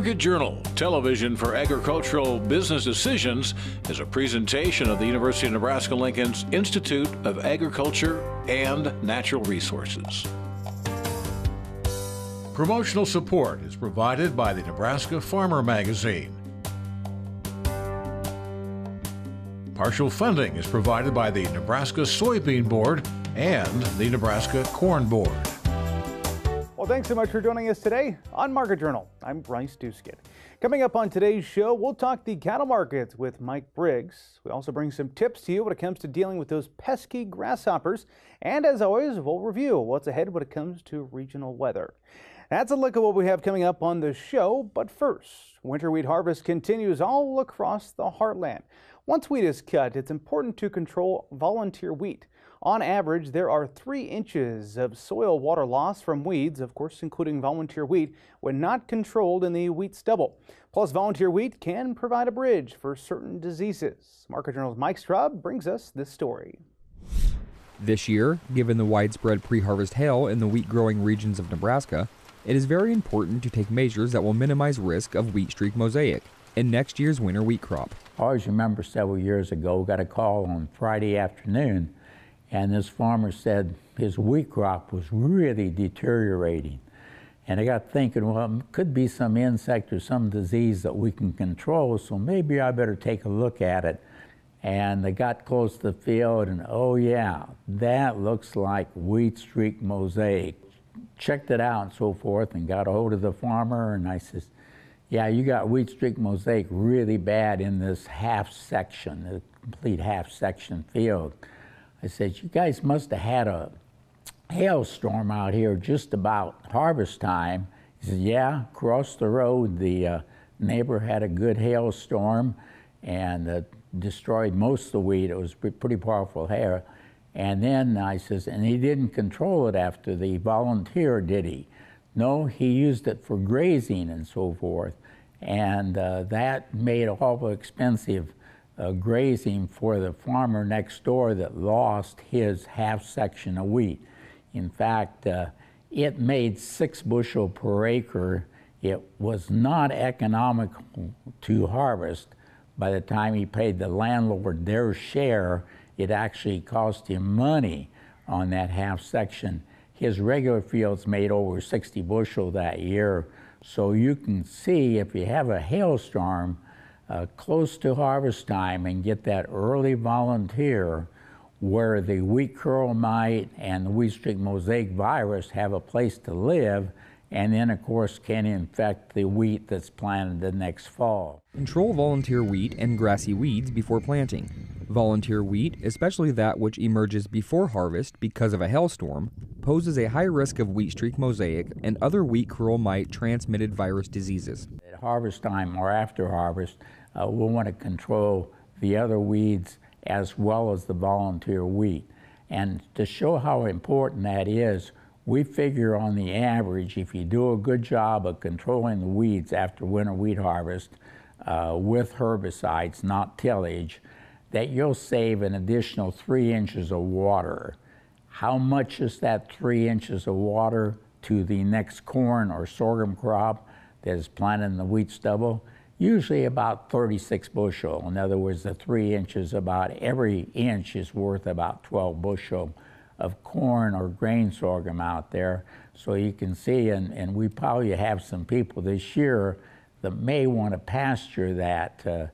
Market Journal, television for agricultural business decisions, is a presentation of the University of Nebraska Lincoln's Institute of Agriculture and Natural Resources. Promotional support is provided by the Nebraska Farmer Magazine. Partial funding is provided by the Nebraska Soybean Board and the Nebraska Corn Board. Thanks so much for joining us today on Market Journal. I'm Bryce Doeschot. Coming up on today's show, we'll talk the cattle markets with Mike Briggs. We also bring some tips to you when it comes to dealing with those pesky grasshoppers. And as always, we'll review what's ahead when it comes to regional weather. That's a look at what we have coming up on the show. But first, winter wheat harvest continues all across the heartland. Once wheat is cut, it's important to control volunteer wheat. On average, there are three inches of soil water loss from weeds, of course, including volunteer wheat, when not controlled in the wheat stubble. Plus, volunteer wheat can provide a bridge for certain diseases. Market Journal's Mike Straub brings us this story. This year, given the widespread pre harvest hail in the wheat growing regions of Nebraska, it is very important to take measures that will minimize risk of wheat streak mosaic in next year's winter wheat crop. I always remember several years ago, we got a call on Friday afternoon and this farmer said his wheat crop was really deteriorating. And I got thinking, well, it could be some insect or some disease that we can control, so maybe I better take a look at it. And I got close to the field, and oh, yeah, that looks like wheat streak mosaic. Checked it out and so forth, and got a hold of the farmer, and I says, yeah, you got wheat streak mosaic really bad in this half section, the complete half section field. I said, You guys must have had a hailstorm out here just about harvest time. He said, Yeah, across the road, the uh, neighbor had a good hailstorm and uh, destroyed most of the wheat. It was pretty powerful hail. And then I says, and he didn't control it after the volunteer, did he? No, he used it for grazing and so forth. And uh, that made it awful expensive uh, grazing for the farmer next door that lost his half section of wheat. In fact, uh, it made six bushel per acre. It was not economical to harvest. By the time he paid the landlord their share, it actually cost him money on that half section. His regular fields made over 60 bushel that year. So you can see if you have a hailstorm, uh, close to harvest time and get that early volunteer where the wheat curl mite and the wheat streak mosaic virus have a place to live and then of course can infect the wheat that's planted the next fall. Control volunteer wheat and grassy weeds before planting. Volunteer wheat, especially that which emerges before harvest because of a hailstorm, poses a high risk of wheat streak mosaic and other wheat curl mite transmitted virus diseases. At harvest time or after harvest, uh, we'll want to control the other weeds as well as the volunteer wheat. And to show how important that is, we figure on the average, if you do a good job of controlling the weeds after winter wheat harvest uh, with herbicides, not tillage, that you'll save an additional three inches of water. How much is that three inches of water to the next corn or sorghum crop that is planted in the wheat stubble? usually about 36 bushel. In other words, the three inches, about every inch is worth about 12 bushel of corn or grain sorghum out there. So you can see, and, and we probably have some people this year that may want to pasture that uh,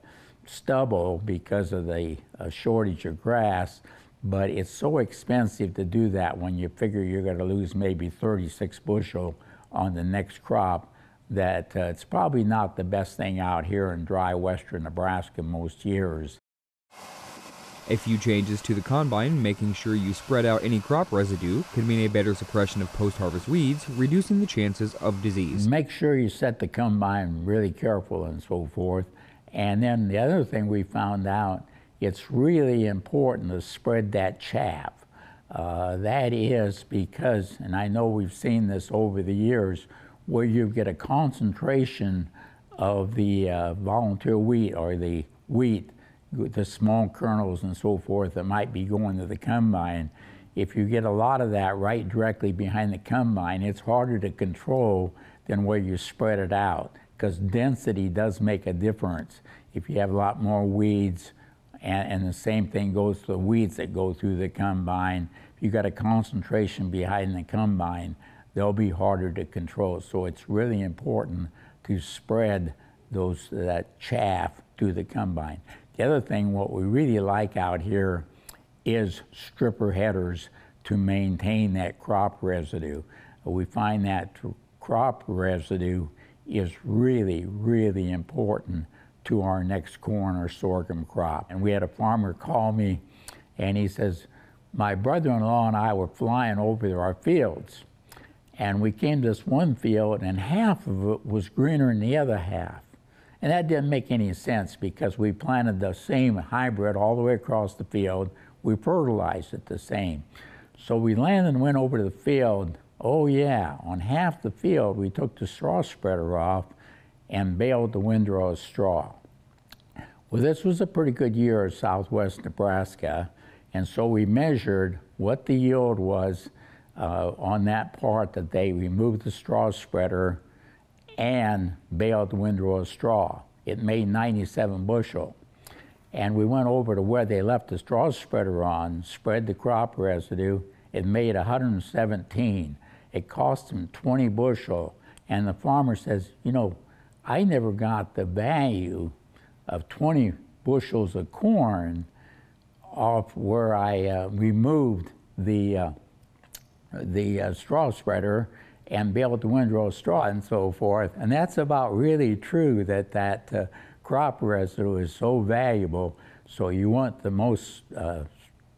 stubble because of the uh, shortage of grass, but it's so expensive to do that when you figure you're going to lose maybe 36 bushel on the next crop that uh, it's probably not the best thing out here in dry western Nebraska most years. A few changes to the combine, making sure you spread out any crop residue, could mean a better suppression of post harvest weeds, reducing the chances of disease. Make sure you set the combine really careful and so forth. And then the other thing we found out, it's really important to spread that chaff. Uh, that is because, and I know we've seen this over the years, where you get a concentration of the uh, volunteer wheat or the wheat, the small kernels and so forth that might be going to the combine. If you get a lot of that right directly behind the combine, it's harder to control than where you spread it out. because density does make a difference. If you have a lot more weeds, and, and, the same thing goes to the weeds that go through the combine. If you've got a concentration behind the combine, they'll be harder to control. So it's really important to spread those that chaff to the combine. The other thing, what we really like out here is stripper headers to maintain that crop residue. We find that crop residue is really, really important to our next corn or sorghum crop. And we had a farmer call me and he says, My brother in law and I were flying over our fields. And we came to this one field, and half of it was greener than the other half. And that didn't make any sense because we planted the same hybrid all the way across the field. We fertilized it the same. So we landed and went over to the field. Oh, yeah, on half the field, we took the straw spreader off and baled the windrow of straw. Well, this was a pretty good year in southwest Nebraska, and so we measured what the yield was uh, on that part that they removed the straw spreader and baled the windrow of straw. It made 97 bushel. And we went over to where they left the straw spreader on, spread the crop residue. It made 117. It cost them 20 bushel. And the farmer says, you know, I never got the value of 20 bushels of corn off where I uh, removed the, uh, the uh, straw spreader and the windrow straw and so forth. And that's about really true that that uh, crop residue is so valuable. So you want the most uh,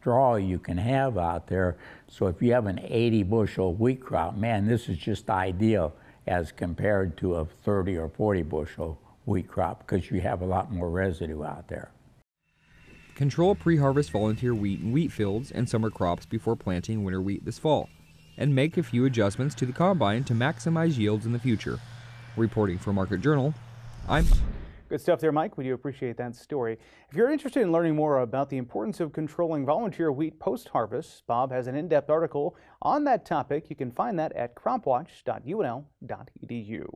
straw you can have out there. So if you have an 80 bushel wheat crop, man, this is just ideal as compared to a 30 or 40 bushel wheat crop because you have a lot more residue out there. Control pre-harvest volunteer wheat in wheat fields and summer crops before planting winter wheat this fall and make a few adjustments to the combine to maximize yields in the future. Reporting for Market Journal, I'm Good stuff there, Mike. We do appreciate that story. If you're interested in learning more about the importance of controlling volunteer wheat post-harvest, Bob has an in-depth article on that topic. You can find that at cropwatch.unl.edu.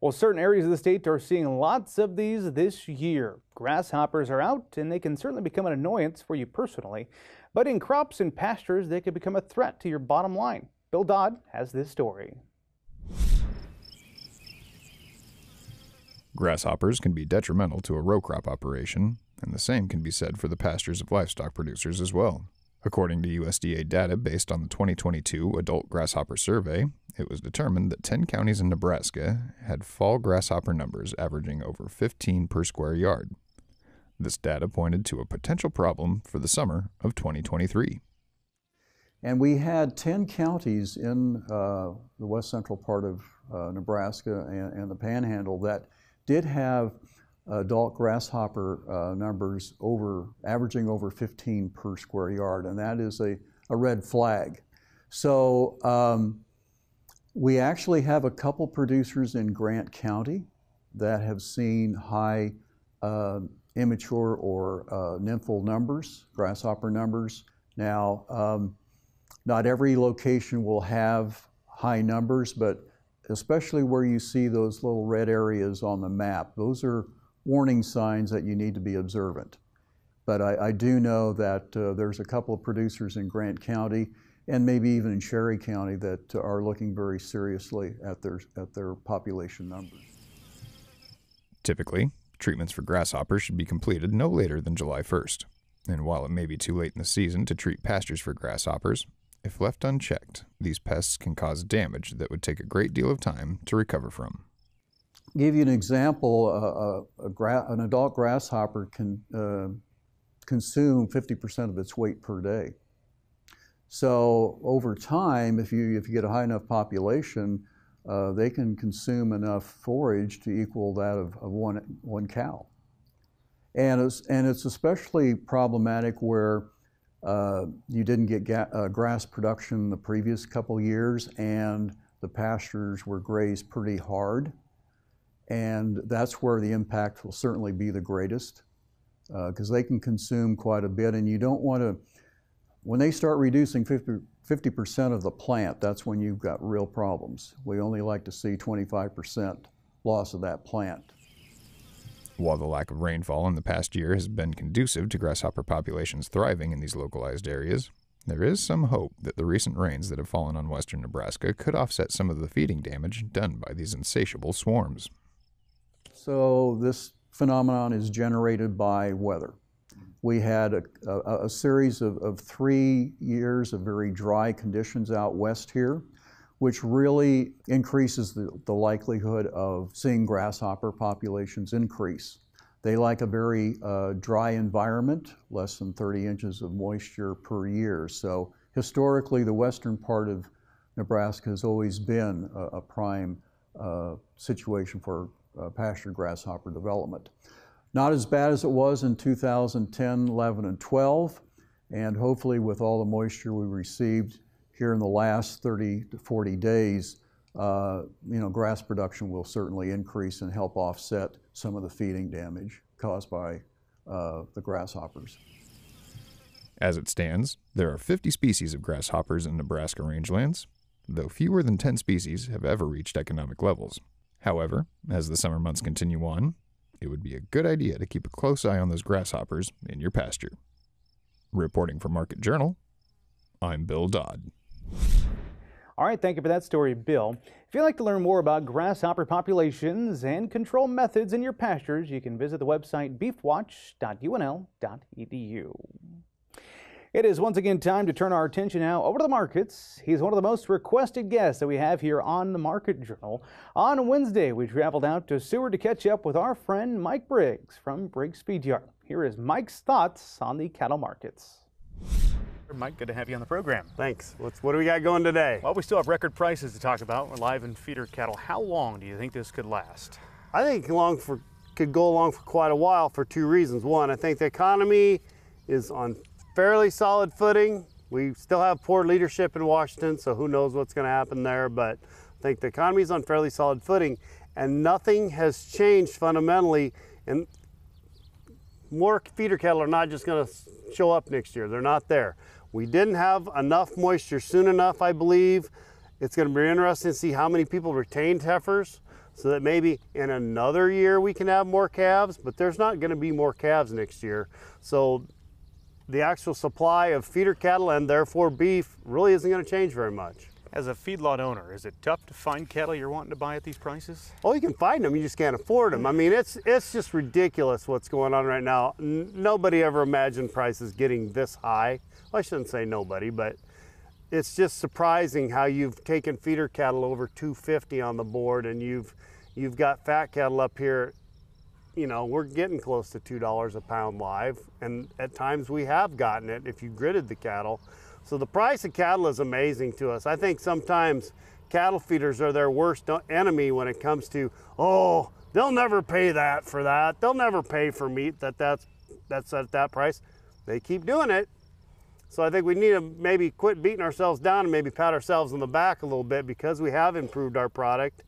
Well, certain areas of the state are seeing lots of these this year. Grasshoppers are out, and they can certainly become an annoyance for you personally. But in crops and pastures, they could become a threat to your bottom line. Bill Dodd has this story. Grasshoppers can be detrimental to a row crop operation, and the same can be said for the pastures of livestock producers as well. According to USDA data based on the 2022 Adult Grasshopper Survey, it was determined that 10 counties in Nebraska had fall grasshopper numbers averaging over 15 per square yard. This data pointed to a potential problem for the summer of 2023. And we had 10 counties in uh, the west central part of uh, Nebraska and, and, the panhandle that did have adult grasshopper uh, numbers over averaging over 15 per square yard, and that is a, a red flag. So um, we actually have a couple producers in Grant County that have seen high uh, immature or uh, nymphal numbers, grasshopper numbers. Now, um, not every location will have high numbers, but especially where you see those little red areas on the map, those are warning signs that you need to be observant. But I, I do know that uh, there's a couple of producers in Grant County and maybe even in Cherry County that are looking very seriously at their, at their population numbers. Typically, treatments for grasshoppers should be completed no later than July 1st. And while it may be too late in the season to treat pastures for grasshoppers, if left unchecked, these pests can cause damage that would take a great deal of time to recover from. Give you an example, uh, a, gra- an adult grasshopper can uh, consume 50% of its weight per day. So over time, if you, if you get a high enough population, uh, they can consume enough forage to equal that of, of one, one cow. And it's, and it's especially problematic where uh, you didn't get ga- uh, grass production the previous couple years, and the pastures were grazed pretty hard. And that's where the impact will certainly be the greatest because uh, they can consume quite a bit. And you don't want to, when they start reducing 50, percent of the plant, that's when you've got real problems. We only like to see 25% loss of that plant. While the lack of rainfall in the past year has been conducive to grasshopper populations thriving in these localized areas, there is some hope that the recent rains that have fallen on western Nebraska could offset some of the feeding damage done by these insatiable swarms. So, this phenomenon is generated by weather. We had a, a, a series of, of three years of very dry conditions out west here, which really increases the, the likelihood of seeing grasshopper populations increase. They like a very uh, dry environment, less than 30 inches of moisture per year. So historically, the western part of Nebraska has always been a, a prime uh, situation for uh, pasture grasshopper development. Not as bad as it was in 2010, 11, and 12, and hopefully with all the moisture we received here in the last 30 to 40 days, uh, you know, grass production will certainly increase and help offset some of the feeding damage caused by uh, the grasshoppers. As it stands, there are 50 species of grasshoppers in Nebraska rangelands, though fewer than 10 species have ever reached economic levels. However, as the summer months continue on, it would be a good idea to keep a close eye on those grasshoppers in your pasture. Reporting for Market Journal, I'm Bill Dodd. All right, thank you for that story, Bill. If you'd like to learn more about grasshopper populations and control methods in your pastures, you can visit the website beefwatch.unl.edu. It is once again time to turn our attention now over to the markets. He's one of the most requested guests that we have here on the Market Journal. On Wednesday, we traveled out to Seward to catch up with our friend Mike Briggs from Briggs Feed Yard. Here is Mike's thoughts on the cattle markets. Mike, good to have you on the program. Thanks. What's, what do we got going today? Well, we still have record prices to talk about. We're live in feeder cattle. How long do you think this could last? I think long for could go along for quite a while for two reasons. One, I think the economy is on fairly solid footing. We still have poor leadership in Washington, so who knows what's going to happen there. But I think the economy is on fairly solid footing, and nothing has changed fundamentally. And more feeder cattle are not just going to show up next year. They're not there. We didn't have enough moisture soon enough, I believe. It's going to be interesting to see how many people retained heifers so that maybe in another year we can have more calves, but there's not going to be more calves next year. So the actual supply of feeder cattle and therefore beef really isn't going to change very much. As a feedlot owner, is it tough to find cattle you're wanting to buy at these prices? Oh, you can find them, you just can't afford them. I mean, it's it's just ridiculous what's going on right now. N nobody ever imagined prices getting this high. Well, I shouldn't say nobody, but it's just surprising how you've taken feeder cattle over 250 on the board and you've you've got fat cattle up here you know, we're getting close to $2 a pound live, and at times we have gotten it if you gridded the cattle. So the price of cattle is amazing to us. I think sometimes cattle feeders are their worst enemy when it comes to, oh, they'll never pay that for that. They'll never pay for meat that that's, that's at that price. They keep doing it. So I think we need to maybe quit beating ourselves down and maybe pat ourselves on the back a little bit because we have improved our product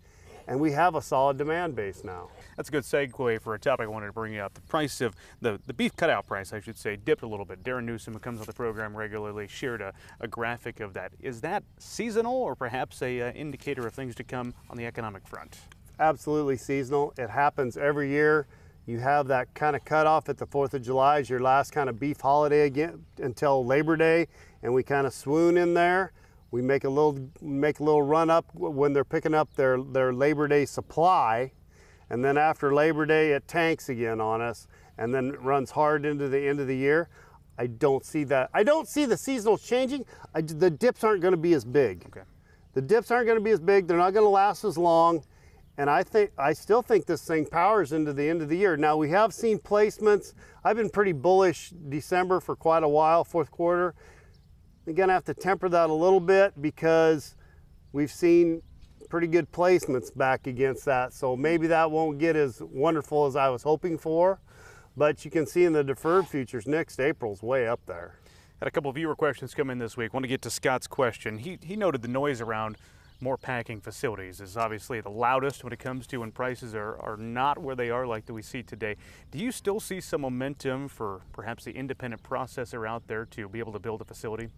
and we have a solid demand base now. That's a good segue for a topic I wanted to bring up. The price of the, the beef cutout price, I should say, dipped a little bit. Darren Newsom, who comes on the program regularly, shared a, a graphic of that. Is that seasonal or perhaps a uh, indicator of things to come on the economic front? Absolutely seasonal. It happens every year. You have that kind of cutoff at the 4th of July as your last kind of beef holiday again until Labor Day, and we kind of swoon in there. We make a little make a little run up when they're picking up their, their Labor Day supply and then after Labor Day it tanks again on us and then runs hard into the end of the year. I don't see that. I don't see the seasonal changing. I, the dips aren't going to be as big. Okay. The dips aren't going to be as big. They're not going to last as long. And I think I still think this thing powers into the end of the year. Now we have seen placements. I've been pretty bullish December for quite a while, fourth quarter. You're going to have to temper that a little bit because we've seen pretty good placements back against that. So maybe that won't get as wonderful as I was hoping for. But you can see in the deferred futures, next April's way up there. Had a couple viewer questions come in this week. Want to get to Scott's question. He, he noted the noise around more packing facilities is obviously the loudest when it comes to when prices are, are not where they are like that we see today. Do you still see some momentum for perhaps the independent processor out there to be able to build a facility?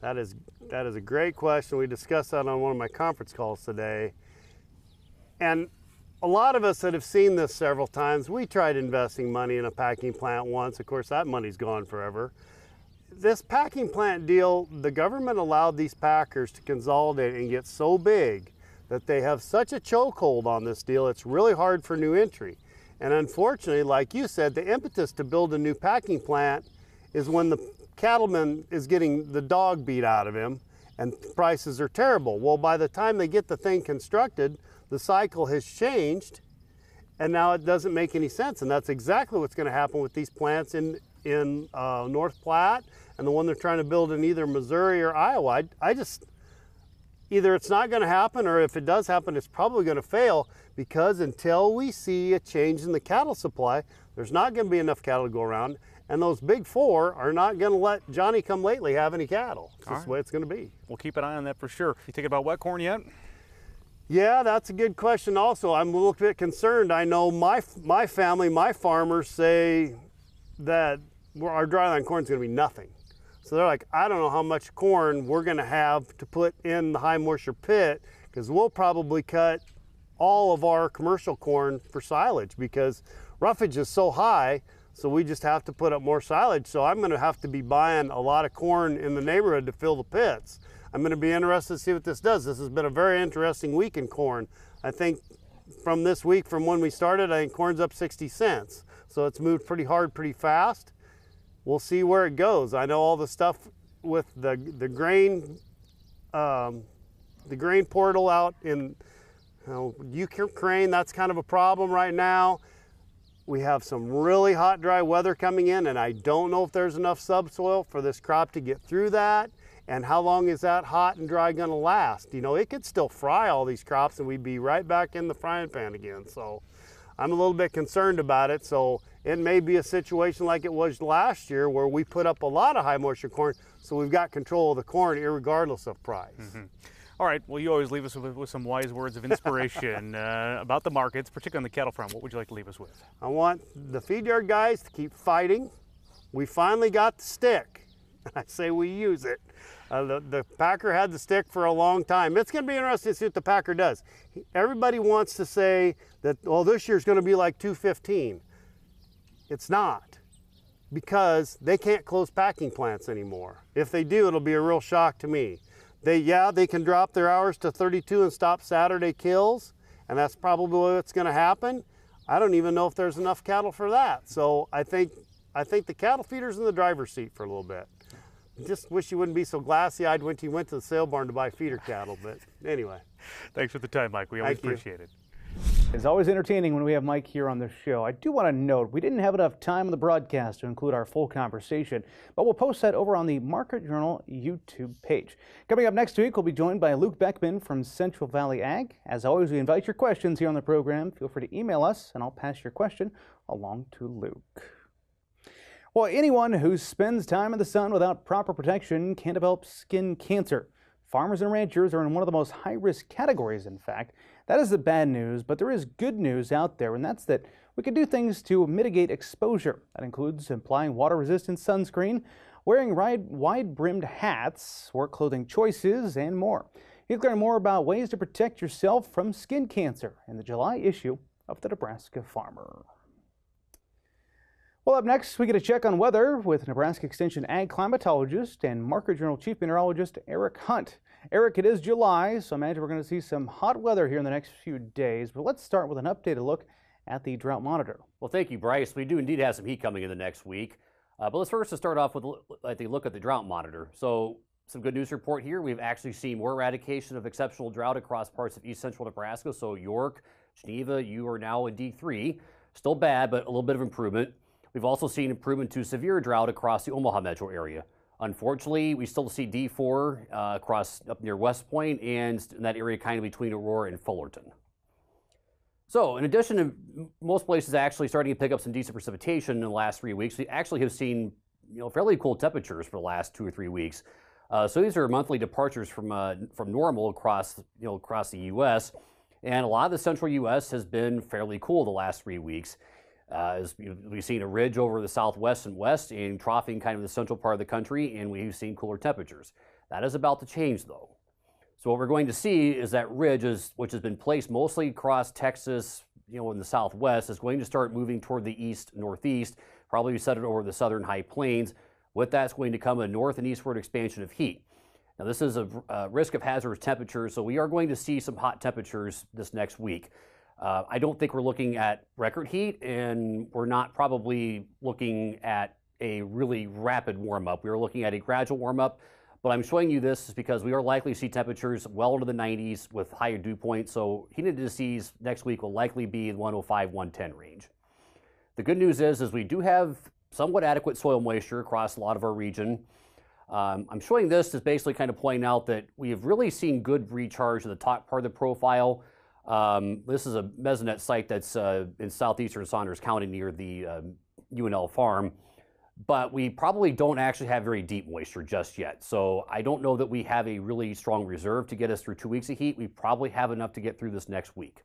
That is, that is a great question. We discussed that on one of my conference calls today. And a lot of us that have seen this several times, we tried investing money in a packing plant once. Of course, that money's gone forever. This packing plant deal, the government allowed these packers to consolidate and get so big that they have such a chokehold on this deal, it's really hard for new entry. And unfortunately, like you said, the impetus to build a new packing plant is when the cattleman is getting the dog beat out of him and prices are terrible. Well, by the time they get the thing constructed, the cycle has changed and now it doesn't make any sense. And that's exactly what's going to happen with these plants in, in uh, North Platte and the one they're trying to build in either Missouri or Iowa. I, I just, either it's not going to happen or if it does happen, it's probably going to fail because until we see a change in the cattle supply, there's not going to be enough cattle to go around. And those big four are not going to let Johnny come lately have any cattle. It's just the way it's going to be. We'll keep an eye on that for sure. You think about wet corn yet? Yeah, that's a good question. Also, I'm a little bit concerned. I know my my family, my farmers say that our dryland corn is going to be nothing. So they're like, I don't know how much corn we're going to have to put in the high moisture pit because we'll probably cut all of our commercial corn for silage because roughage is so high. So we just have to put up more silage. So I'm going to have to be buying a lot of corn in the neighborhood to fill the pits. I'm going to be interested to see what this does. This has been a very interesting week in corn. I think from this week, from when we started, I think corn's up 60 cents. So it's moved pretty hard, pretty fast. We'll see where it goes. I know all the stuff with the the grain, um, the grain portal out in you know, Ukraine. That's kind of a problem right now. We have some really hot, dry weather coming in, and I don't know if there's enough subsoil for this crop to get through that. And how long is that hot and dry going to last? You know, it could still fry all these crops and we'd be right back in the frying pan again. So I'm a little bit concerned about it. So it may be a situation like it was last year where we put up a lot of high moisture corn. So we've got control of the corn regardless of price. Mm-hmm. All right. Well, you always leave us with, with some wise words of inspiration uh, about the markets, particularly on the cattle front. What would you like to leave us with? I want the feed yard guys to keep fighting. We finally got the stick. I say we use it. Uh, the, the Packer had the stick for a long time. It's going to be interesting to see what the Packer does. Everybody wants to say that, well, this year's going to be like 215. It's not because they can't close packing plants anymore. If they do, it'll be a real shock to me. They, yeah, they can drop their hours to 32 and stop Saturday kills, and that's probably what's going to happen. I don't even know if there's enough cattle for that. So I think, I think the cattle feeder's in the driver's seat for a little bit just wish you wouldn't be so glassy-eyed when you went to the sale barn to buy feeder cattle. But anyway. Thanks for the time, Mike. We always Thank appreciate you. it. It's always entertaining when we have Mike here on the show. I do want to note we didn't have enough time on the broadcast to include our full conversation, but we'll post that over on the Market Journal YouTube page. Coming up next week, we'll be joined by Luke Beckman from Central Valley Ag. As always, we invite your questions here on the program. Feel free to email us, and I'll pass your question along to Luke. Well, anyone who spends time in the sun without proper protection can develop skin cancer. Farmers and ranchers are in one of the most high risk categories, in fact. That is the bad news, but there is good news out there, and that's that we can do things to mitigate exposure. That includes applying water resistant sunscreen, wearing wide brimmed hats, work clothing choices, and more. You can learn more about ways to protect yourself from skin cancer in the July issue of the Nebraska Farmer. Well, up next, we get a check on weather with Nebraska Extension ag climatologist and Market Journal chief meteorologist Eric Hunt. Eric, it is July, so I imagine we're going to see some hot weather here in the next few days. But let's start with an updated look at the drought monitor. Well, thank you, Bryce. We do indeed have some heat coming in the next week. Uh, but let's first start off with a look at the drought monitor. So, some good news report here. We've actually seen more eradication of exceptional drought across parts of east central Nebraska. So, York, Geneva, you are now in D3. Still bad, but a little bit of improvement. We've also seen improvement to severe drought across the Omaha metro area. Unfortunately, we still see D4 uh, across up near West Point and that area kind of between Aurora and Fullerton. So, in addition to most places actually starting to pick up some decent precipitation in the last three weeks, we actually have seen you know fairly cool temperatures for the last two or three weeks. Uh, so these are monthly departures from uh, from normal across you know across the U.S. And a lot of the central U.S. has been fairly cool the last three weeks. Uh, as we've seen a ridge over the southwest and west and troughing kind of the central part of the country, and we've seen cooler temperatures. That is about to change, though. So what we're going to see is that ridge, is, which has been placed mostly across Texas, you know, in the southwest is going to start moving toward the east northeast, probably settled over the southern high plains. With that's going to come a north and eastward expansion of heat. Now, this is a, a risk of hazardous temperatures, so we are going to see some hot temperatures this next week. Uh, I don't think we're looking at record heat, and we're not probably looking at a really rapid warm up. We are looking at a gradual warm up, but I'm showing you this because we are likely to see temperatures well into the 90s with higher dew points. So heat indices next week will likely be in 105, 110 range. The good news is, is we do have somewhat adequate soil moisture across a lot of our region. Um, I'm showing this as basically kind of pointing out that we have really seen good recharge in the top part of the profile. Um, this is a mesonet site that's uh, in southeastern Saunders County near the UNL farm, but we probably don't actually have very deep moisture just yet. So I don't know that we have a really strong reserve to get us through two weeks of heat. We probably have enough to get through this next week.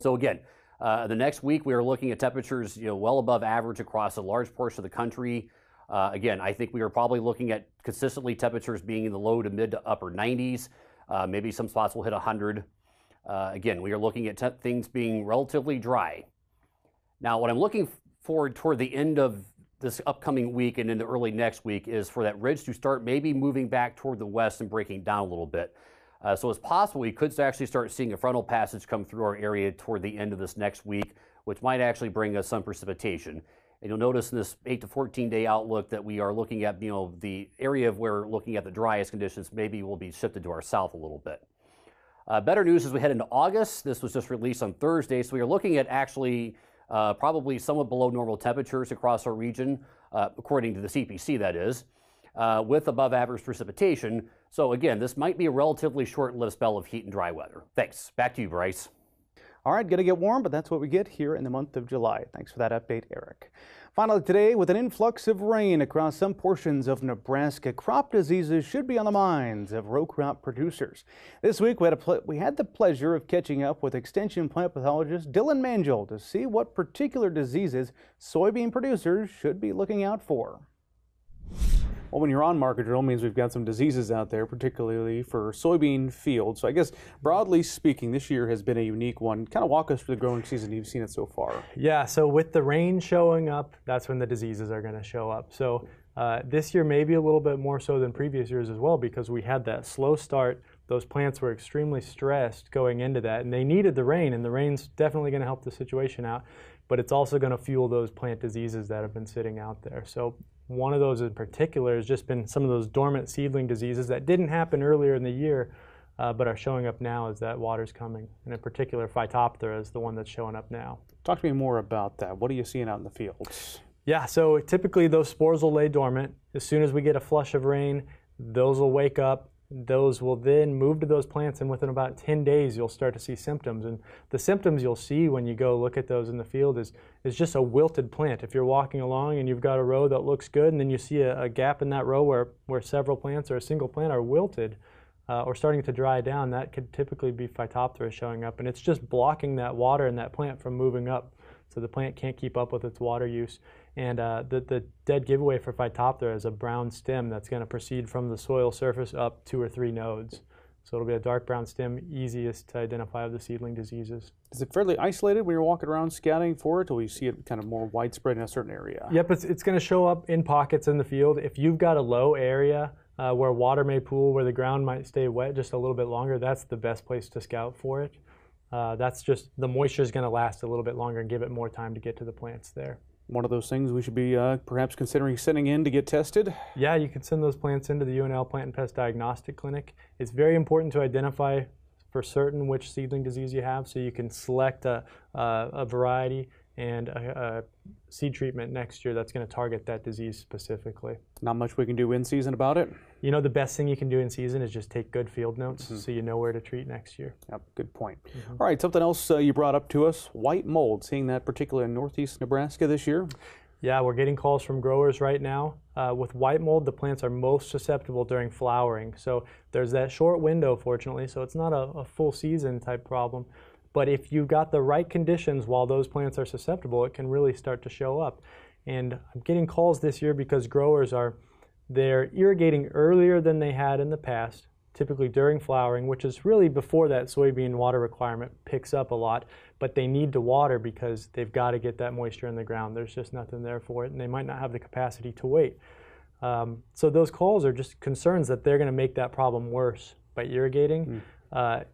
So again, uh, the next week we are looking at temperatures you know, well above average across a large portion of the country. Uh, again, I think we are probably looking at consistently temperatures being in the low to mid to upper 90s. Uh, maybe some spots will hit 100. Uh, again, we are looking at te- things being relatively dry. Now, what I'm looking forward toward the end of this upcoming week and into early next week is for that ridge to start maybe moving back toward the west and breaking down a little bit. Uh, so it's possible we could actually start seeing a frontal passage come through our area toward the end of this next week, which might actually bring us some precipitation. And you'll notice in this 8 to 14 day outlook that we are looking at, you know, the area of where we're looking at the driest conditions maybe will be shifted to our south a little bit. Uh, better news as we head into August. This was just released on Thursday, so we are looking at actually uh, probably somewhat below normal temperatures across our region, uh, according to the CPC, that is, uh, with above average precipitation. So, again, this might be a relatively short lived spell of heat and dry weather. Thanks. Back to you, Bryce. All right, gonna get warm, but that's what we get here in the month of July. Thanks for that update, Eric. Finally today, with an influx of rain across some portions of Nebraska, crop diseases should be on the minds of row crop producers. This week, we had, we had the pleasure of catching up with Extension plant pathologist Dylan Mangel to see what particular diseases soybean producers should be looking out for. Well, when you're on Market Journal means we've got some diseases out there, particularly for soybean fields. So I guess broadly speaking, this year has been a unique one. Kind of walk us through the growing season you've seen it so far. Yeah, so with the rain showing up, that's when the diseases are going to show up. So uh, this year maybe a little bit more so than previous years as well because we had that slow start. Those plants were extremely stressed going into that, and they needed the rain, and the rain's definitely going to help the situation out. But it's also going to fuel those plant diseases that have been sitting out there. So one of those in particular has just been some of those dormant seedling diseases that didn't happen earlier in the year, uh, but are showing up now as that water's coming. And in particular, Phytophthora is the one that's showing up now. Talk to me more about that. What are you seeing out in the fields? Yeah, so typically those spores will lay dormant. As soon as we get a flush of rain, those will wake up those will then move to those plants and within about 10 days you'll start to see symptoms. And the symptoms you'll see when you go look at those in the field is, is just a wilted plant. If you're walking along and you've got a row that looks good and then you see a, a gap in that row where, where several plants or a single plant are wilted uh, or starting to dry down that could typically be phytophthora showing up. And it's just blocking that water in that plant from moving up so the plant can't keep up with its water use and uh, the, the dead giveaway for Phytophthora is a brown stem that's going to proceed from the soil surface up two or three nodes. So it'll be a dark brown stem, easiest to identify of the seedling diseases. Is it fairly isolated when you're walking around scouting for it, or you see it kind of more widespread in a certain area? Yep, it's, it's going to show up in pockets in the field. If you've got a low area uh, where water may pool, where the ground might stay wet just a little bit longer, that's the best place to scout for it. Uh, that's just the moisture is going to last a little bit longer and give it more time to get to the plants there one of those things we should be uh, perhaps considering sending in to get tested? Yeah, you can send those plants into the UNL Plant and Pest Diagnostic Clinic. It's very important to identify for certain which seedling disease you have so you can select a, a, a variety and a, a, seed treatment next year that's going to target that disease specifically. Not much we can do in season about it? You know, the best thing you can do in season is just take good field notes mm-hmm. so you know where to treat next year. Yep, good point. Mm-hmm. All right, something else uh, you brought up to us white mold, seeing that particularly in northeast Nebraska this year. Yeah, we're getting calls from growers right now. Uh, with white mold, the plants are most susceptible during flowering. So there's that short window, fortunately, so it's not a, a full season type problem. But if you've got the right conditions while those plants are susceptible, it can really start to show up. And I'm getting calls this year because growers are they're irrigating earlier than they had in the past. typically during flowering, which is really before that soybean water requirement picks up a lot, but they need to water because they've got to get that moisture in the ground. There's just nothing there for it, and they might not have the capacity to wait. Um, so those calls are just concerns that they're going to make that problem worse by irrigating. Mm. Uh,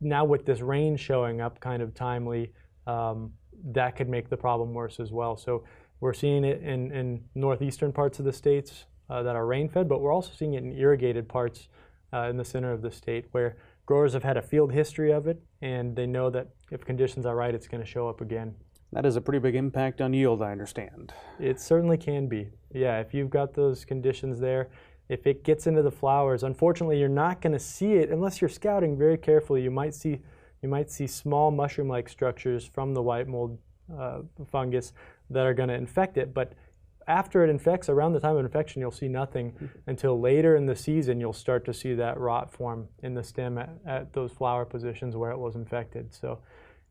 now with this rain showing up kind of timely, um, that could make the problem worse as well. So we're seeing it in, in northeastern parts of the states uh, that are rain fed, but we're also seeing it in irrigated parts uh, in the center of the state where growers have had a field history of it and they know that if conditions are right, it's going to show up again. That is a pretty big impact on yield, I understand. It certainly can be. Yeah, if you've got those conditions there, if it gets into the flowers, unfortunately, you're not going to see it unless you're scouting very carefully. You might see you might see small mushroom-like structures from the white mold uh, fungus that are going to infect it, but after it infects, around the time of infection, you'll see nothing mm-hmm. until later in the season. You'll start to see that rot form in the stem at, at those flower positions where it was infected. So,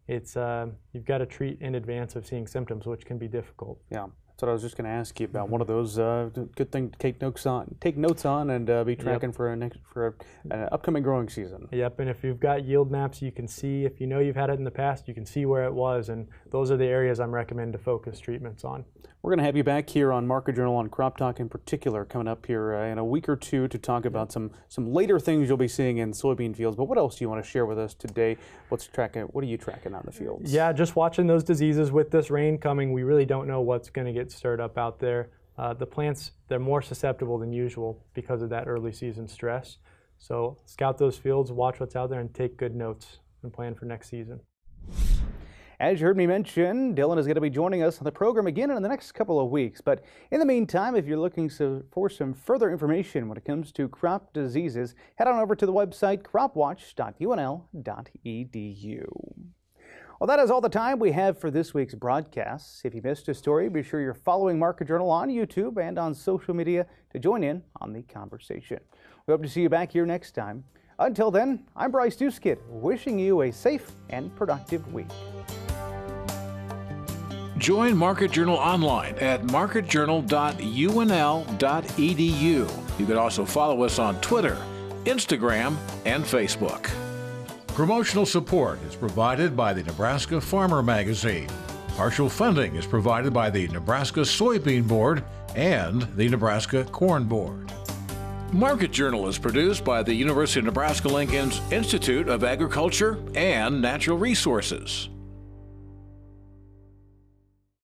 it's uh, you've got to treat in advance of seeing symptoms, which can be difficult. Yeah. That's what I was just going to ask you about. One of those uh, good thing to take notes on, take notes on, and uh, be tracking yep. for a next for an upcoming growing season. Yep. And if you've got yield maps, you can see. If you know you've had it in the past, you can see where it was, and those are the areas I'm recommending to focus treatments on. We're going to have you back here on Market Journal on Crop Talk in particular coming up here uh, in a week or two to talk about some some later things you'll be seeing in soybean fields. But what else do you want to share with us today? What's tracking? What are you tracking on the fields? Yeah, just watching those diseases with this rain coming. We really don't know what's going to get stirred up out there. Uh, the plants they're more susceptible than usual because of that early season stress. So scout those fields, watch what's out there, and take good notes and plan for next season. As you heard me mention, Dylan is going to be joining us on the program again in the next couple of weeks. But in the meantime, if you're looking for some further information when it comes to crop diseases, head on over to the website cropwatch.unl.edu. Well, that is all the time we have for this week's broadcast. If you missed a story, be sure you're following Market Journal on YouTube and on social media to join in on the conversation. We hope to see you back here next time. Until then, I'm Bryce Doeschot, wishing you a safe and productive week. Join Market Journal online at marketjournal.unl.edu. You can also follow us on Twitter, Instagram, and Facebook. Promotional support is provided by the Nebraska Farmer Magazine. Partial funding is provided by the Nebraska Soybean Board and the Nebraska Corn Board. Market Journal is produced by the University of Nebraska Lincoln's Institute of Agriculture and Natural Resources.